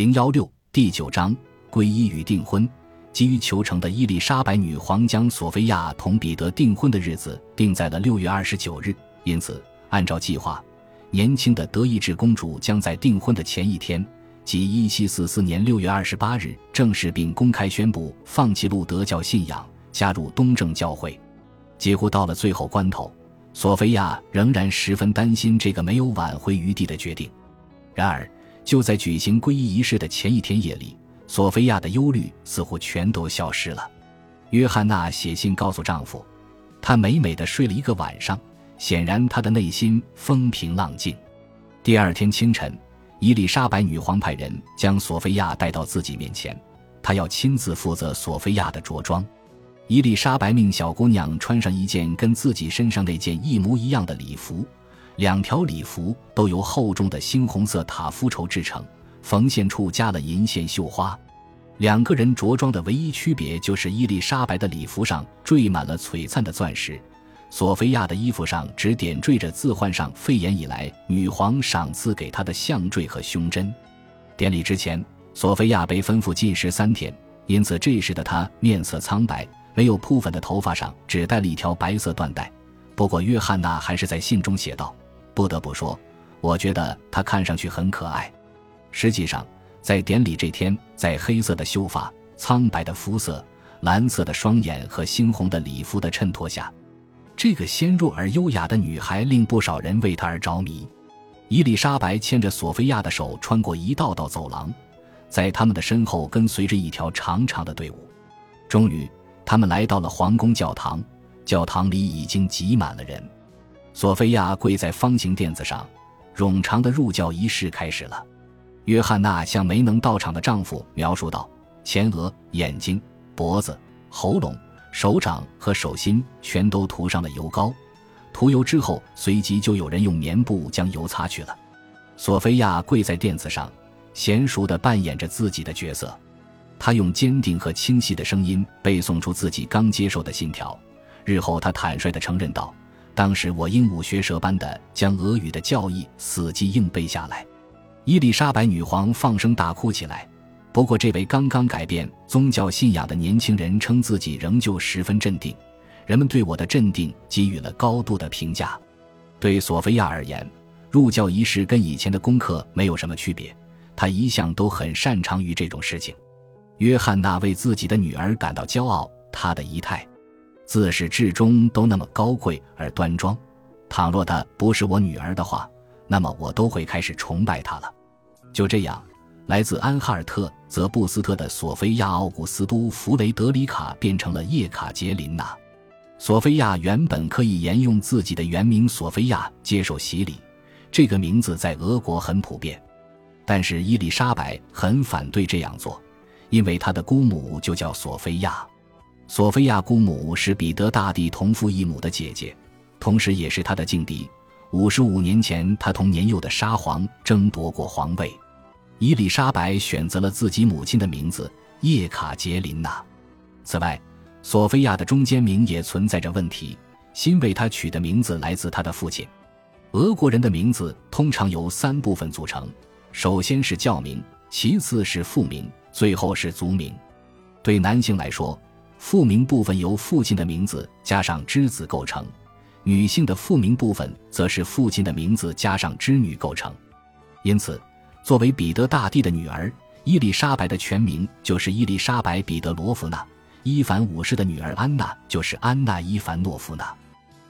零幺六第九章皈依与订婚。急于求成的伊丽莎白女皇将索菲亚同彼得订婚的日子定在了六月二十九日，因此按照计划，年轻的德意志公主将在订婚的前一天，即一七四四年六月二十八日，正式并公开宣布放弃路德教信仰，加入东正教会。几乎到了最后关头，索菲亚仍然十分担心这个没有挽回余地的决定。然而。就在举行皈依仪式的前一天夜里，索菲亚的忧虑似乎全都消失了。约翰娜写信告诉丈夫，她美美的睡了一个晚上，显然她的内心风平浪静。第二天清晨，伊丽莎白女皇派人将索菲亚带到自己面前，她要亲自负责索菲亚的着装。伊丽莎白命小姑娘穿上一件跟自己身上那件一模一样的礼服。两条礼服都由厚重的猩红色塔夫绸制成，缝线处加了银线绣花。两个人着装的唯一区别就是伊丽莎白的礼服上缀满了璀璨的钻石，索菲亚的衣服上只点缀着自换上肺炎以来女皇赏赐给她的项坠和胸针。典礼之前，索菲亚被吩咐禁食三天，因此这时的她面色苍白，没有铺粉的头发上只戴了一条白色缎带。不过，约翰娜还是在信中写道。不得不说，我觉得她看上去很可爱。实际上，在典礼这天，在黑色的秀发、苍白的肤色、蓝色的双眼和猩红的礼服的衬托下，这个纤弱而优雅的女孩令不少人为她而着迷。伊丽莎白牵着索菲亚的手穿过一道道走廊，在他们的身后跟随着一条长长的队伍。终于，他们来到了皇宫教堂，教堂里已经挤满了人。索菲亚跪在方形垫子上，冗长的入教仪式开始了。约翰娜向没能到场的丈夫描述道：“前额、眼睛、脖子、喉咙、手掌和手心全都涂上了油膏。涂油之后，随即就有人用棉布将油擦去了。”索菲亚跪在垫子上，娴熟地扮演着自己的角色。她用坚定和清晰的声音背诵出自己刚接受的信条。日后，她坦率地承认道。当时我鹦鹉学舌般的将俄语的教义死记硬背下来，伊丽莎白女皇放声大哭起来。不过，这位刚刚改变宗教信仰的年轻人称自己仍旧十分镇定。人们对我的镇定给予了高度的评价。对索菲亚而言，入教仪式跟以前的功课没有什么区别，她一向都很擅长于这种事情。约翰娜为自己的女儿感到骄傲，她的仪态。自始至终都那么高贵而端庄，倘若她不是我女儿的话，那么我都会开始崇拜她了。就这样，来自安哈尔特泽布斯特的索菲亚·奥古斯都·弗雷德里卡变成了叶卡捷琳娜。索菲亚原本可以沿用自己的原名索菲亚接受洗礼，这个名字在俄国很普遍，但是伊丽莎白很反对这样做，因为她的姑母就叫索菲亚。索菲亚姑母是彼得大帝同父异母的姐姐，同时也是他的劲敌。五十五年前，他同年幼的沙皇争夺过皇位。伊丽莎白选择了自己母亲的名字叶卡捷琳娜。此外，索菲亚的中间名也存在着问题。新为她取的名字来自她的父亲。俄国人的名字通常由三部分组成：首先是教名，其次是父名，最后是族名。对男性来说，父名部分由父亲的名字加上之子构成，女性的父名部分则是父亲的名字加上之女构成。因此，作为彼得大帝的女儿，伊丽莎白的全名就是伊丽莎白·彼得罗夫娜；伊凡五世的女儿安娜就是安娜·伊凡诺夫娜。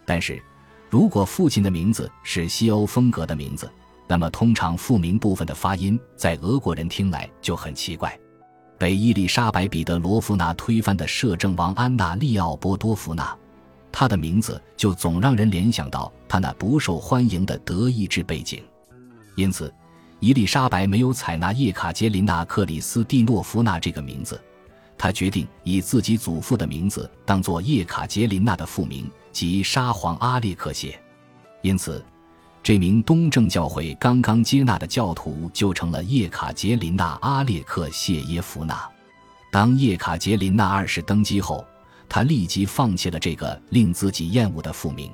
但是，如果父亲的名字是西欧风格的名字，那么通常父名部分的发音在俄国人听来就很奇怪。被伊丽莎白·彼得罗夫娜推翻的摄政王安娜·利奥波多夫娜，她的名字就总让人联想到她那不受欢迎的德意志背景，因此，伊丽莎白没有采纳叶卡捷琳娜·克里斯蒂诺夫娜这个名字，她决定以自己祖父的名字当做叶卡捷琳娜的父名，即沙皇阿列克谢。因此。这名东正教会刚刚接纳的教徒就成了叶卡捷琳娜·阿列克谢耶夫娜。当叶卡捷琳娜二世登基后，他立即放弃了这个令自己厌恶的父名。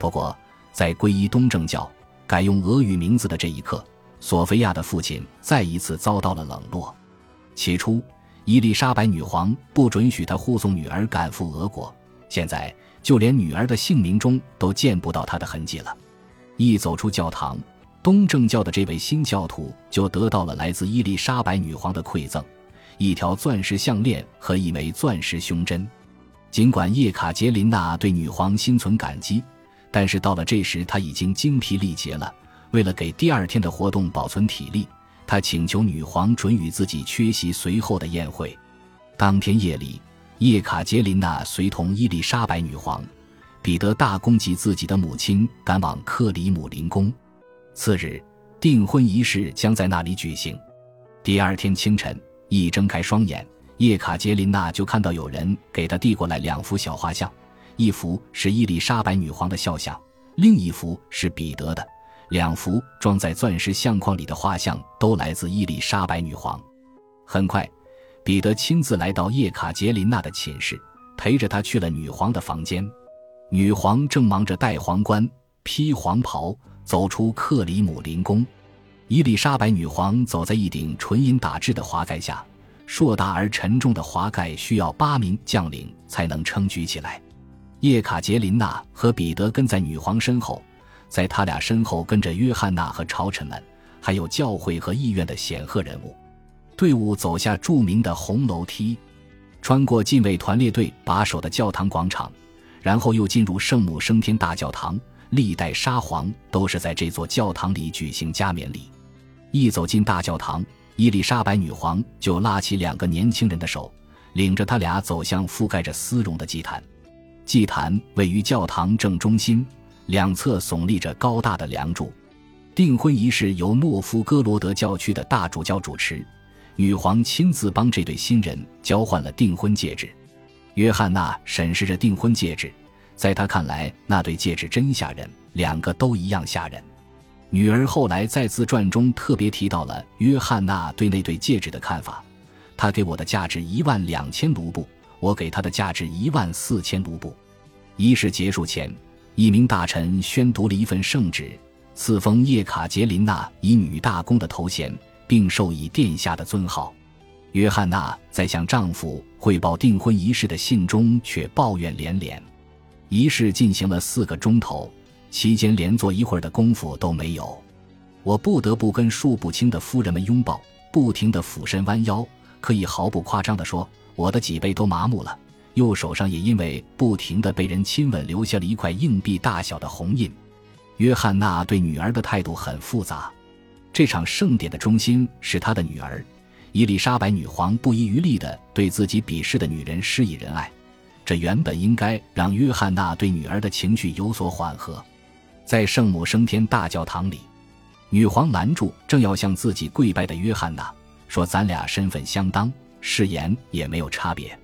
不过，在皈依东正教、改用俄语名字的这一刻，索菲亚的父亲再一次遭到了冷落。起初，伊丽莎白女皇不准许他护送女儿赶赴俄国，现在就连女儿的姓名中都见不到他的痕迹了。一走出教堂，东正教的这位新教徒就得到了来自伊丽莎白女皇的馈赠：一条钻石项链和一枚钻石胸针。尽管叶卡捷琳娜对女皇心存感激，但是到了这时，她已经精疲力竭了。为了给第二天的活动保存体力，她请求女皇准予自己缺席随后的宴会。当天夜里，叶卡捷琳娜随同伊丽莎白女皇、彼得大公及自己的母亲赶往克里姆林宫。次日，订婚仪式将在那里举行。第二天清晨，一睁开双眼。叶卡捷琳娜就看到有人给她递过来两幅小画像，一幅是伊丽莎白女皇的肖像，另一幅是彼得的。两幅装在钻石相框里的画像都来自伊丽莎白女皇。很快，彼得亲自来到叶卡捷琳娜的寝室，陪着她去了女皇的房间。女皇正忙着戴皇冠、披黄袍，走出克里姆林宫。伊丽莎白女皇走在一顶纯银打制的华盖下。硕大而沉重的华盖需要八名将领才能撑举起来。叶卡捷琳娜和彼得跟在女皇身后，在他俩身后跟着约翰娜和朝臣们，还有教会和议院的显赫人物。队伍走下著名的红楼梯，穿过禁卫团列队把守的教堂广场，然后又进入圣母升天大教堂。历代沙皇都是在这座教堂里举行加冕礼。一走进大教堂。伊丽莎白女皇就拉起两个年轻人的手，领着他俩走向覆盖着丝绒的祭坛。祭坛位于教堂正中心，两侧耸立着高大的梁柱。订婚仪式由诺夫哥罗德教区的大主教主持，女皇亲自帮这对新人交换了订婚戒指。约翰娜审视着订婚戒指，在他看来，那对戒指真吓人，两个都一样吓人。女儿后来在自传中特别提到了约翰娜对那对戒指的看法：他给我的价值一万两千卢布，我给他的价值一万四千卢布。仪式结束前，一名大臣宣读了一份圣旨，赐封叶卡捷琳娜以女大公的头衔，并授以殿下的尊号。约翰娜在向丈夫汇报订婚仪式的信中却抱怨连连。仪式进行了四个钟头。期间连坐一会儿的功夫都没有，我不得不跟数不清的夫人们拥抱，不停地俯身弯腰，可以毫不夸张地说，我的脊背都麻木了，右手上也因为不停地被人亲吻留下了一块硬币大小的红印。约翰娜对女儿的态度很复杂，这场盛典的中心是她的女儿伊丽莎白女皇不遗余力地对自己鄙视的女人施以仁爱，这原本应该让约翰娜对女儿的情绪有所缓和。在圣母升天大教堂里，女皇拦住正要向自己跪拜的约翰娜，说：“咱俩身份相当，誓言也没有差别。”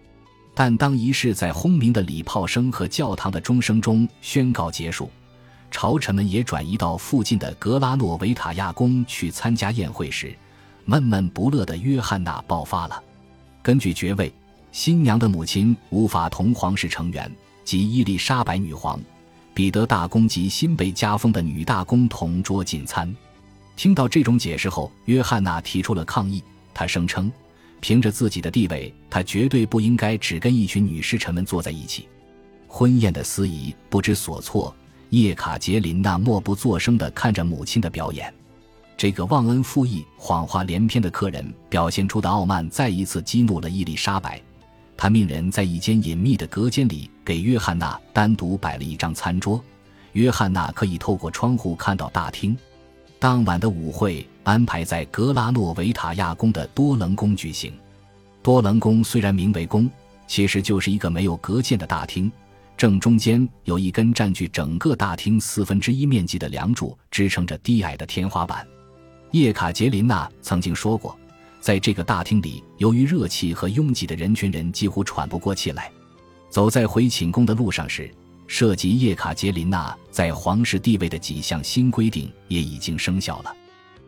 但当仪式在轰鸣的礼炮声和教堂的钟声中宣告结束，朝臣们也转移到附近的格拉诺维塔亚宫去参加宴会时，闷闷不乐的约翰娜爆发了。根据爵位，新娘的母亲无法同皇室成员及伊丽莎白女皇。彼得大公及新被加封的女大公同桌进餐。听到这种解释后，约翰娜提出了抗议。她声称，凭着自己的地位，她绝对不应该只跟一群女侍臣们坐在一起。婚宴的司仪不知所措，叶卡捷琳娜默不作声地看着母亲的表演。这个忘恩负义、谎话连篇的客人表现出的傲慢，再一次激怒了伊丽莎白。他命人在一间隐秘的隔间里给约翰娜单独摆了一张餐桌，约翰娜可以透过窗户看到大厅。当晚的舞会安排在格拉诺维塔亚宫的多棱宫举行。多棱宫虽然名为宫，其实就是一个没有隔间的大厅，正中间有一根占据整个大厅四分之一面积的梁柱支撑着低矮的天花板。叶卡捷琳娜曾经说过。在这个大厅里，由于热气和拥挤的人群，人几乎喘不过气来。走在回寝宫的路上时，涉及叶卡捷琳娜在皇室地位的几项新规定也已经生效了。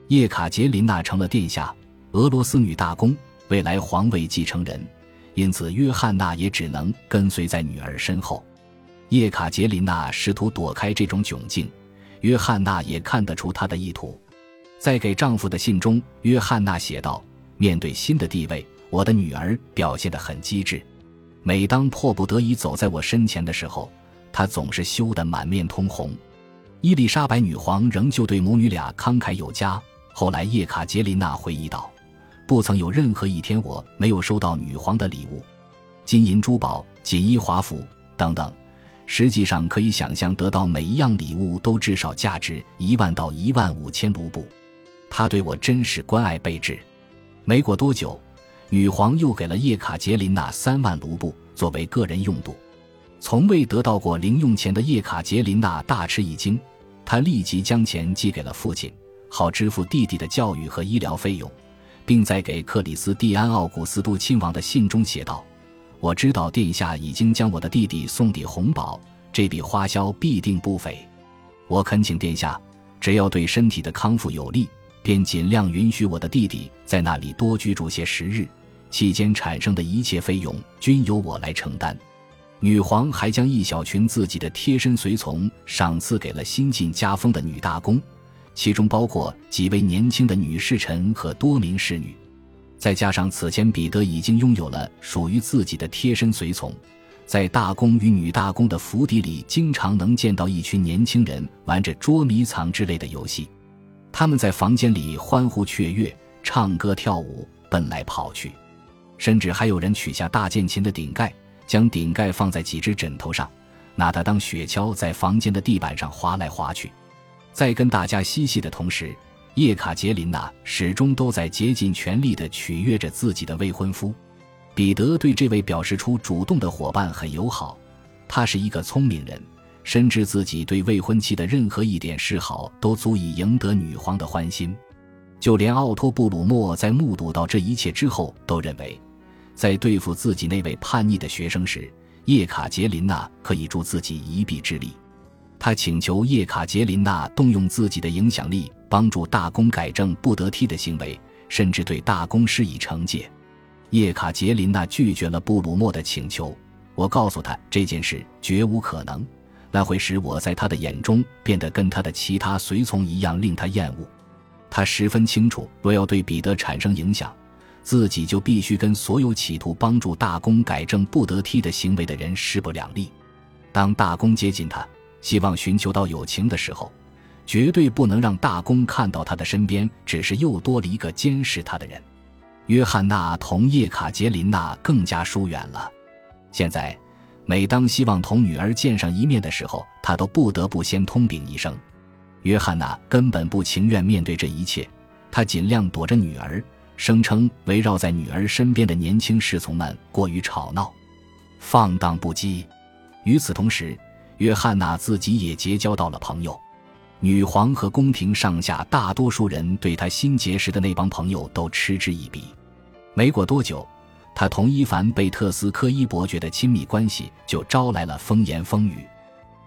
叶卡捷琳娜成了殿下俄罗斯女大公，未来皇位继承人，因此约翰娜也只能跟随在女儿身后。叶卡捷琳娜试图躲开这种窘境，约翰娜也看得出她的意图。在给丈夫的信中，约翰娜写道：“面对新的地位，我的女儿表现得很机智。每当迫不得已走在我身前的时候，她总是羞得满面通红。”伊丽莎白女皇仍旧对母女俩慷慨有加。后来，叶卡捷琳娜回忆道：“不曾有任何一天我没有收到女皇的礼物，金银珠宝、锦衣华服等等。实际上，可以想象得到每一样礼物都至少价值一万到一万五千卢布。他对我真是关爱备至。没过多久，女皇又给了叶卡捷琳娜三万卢布作为个人用度。从未得到过零用钱的叶卡捷琳娜大吃一惊，她立即将钱寄给了父亲。”好支付弟弟的教育和医疗费用，并在给克里斯蒂安·奥古斯都亲王的信中写道：“我知道殿下已经将我的弟弟送抵红堡，这笔花销必定不菲。我恳请殿下，只要对身体的康复有利，便尽量允许我的弟弟在那里多居住些时日，期间产生的一切费用均由我来承担。”女皇还将一小群自己的贴身随从赏赐给了新晋加封的女大公。其中包括几位年轻的女侍臣和多名侍女，再加上此前彼得已经拥有了属于自己的贴身随从，在大公与女大公的府邸里，经常能见到一群年轻人玩着捉迷藏之类的游戏。他们在房间里欢呼雀跃、唱歌跳舞、奔来跑去，甚至还有人取下大键琴的顶盖，将顶盖放在几只枕头上，拿它当雪橇，在房间的地板上滑来滑去。在跟大家嬉戏的同时，叶卡捷琳娜始终都在竭尽全力地取悦着自己的未婚夫。彼得对这位表示出主动的伙伴很友好，他是一个聪明人，深知自己对未婚妻的任何一点示好都足以赢得女皇的欢心。就连奥托·布鲁默在目睹到这一切之后，都认为，在对付自己那位叛逆的学生时，叶卡捷琳娜可以助自己一臂之力。他请求叶卡捷琳娜动用自己的影响力，帮助大公改正不得梯的行为，甚至对大公施以惩戒。叶卡捷琳娜拒绝了布鲁默的请求。我告诉他这件事绝无可能，那会使我在他的眼中变得跟他的其他随从一样令他厌恶。他十分清楚，若要对彼得产生影响，自己就必须跟所有企图帮助大公改正不得梯的行为的人势不两立。当大公接近他。希望寻求到友情的时候，绝对不能让大公看到他的身边只是又多了一个监视他的人。约翰娜同叶卡捷琳娜更加疏远了。现在，每当希望同女儿见上一面的时候，他都不得不先通禀一声。约翰娜根本不情愿面对这一切，她尽量躲着女儿，声称围绕在女儿身边的年轻侍从们过于吵闹、放荡不羁。与此同时，约翰娜自己也结交到了朋友，女皇和宫廷上下大多数人对她新结识的那帮朋友都嗤之以鼻。没过多久，他同伊凡贝特斯科伊伯爵的亲密关系就招来了风言风语，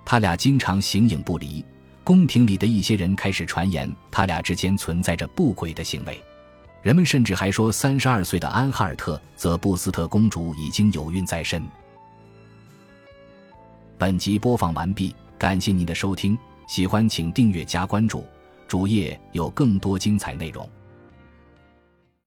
他俩经常形影不离。宫廷里的一些人开始传言，他俩之间存在着不轨的行为。人们甚至还说，三十二岁的安哈尔特·泽布斯特公主已经有孕在身。本集播放完毕，感谢您的收听，喜欢请订阅加关注，主页有更多精彩内容。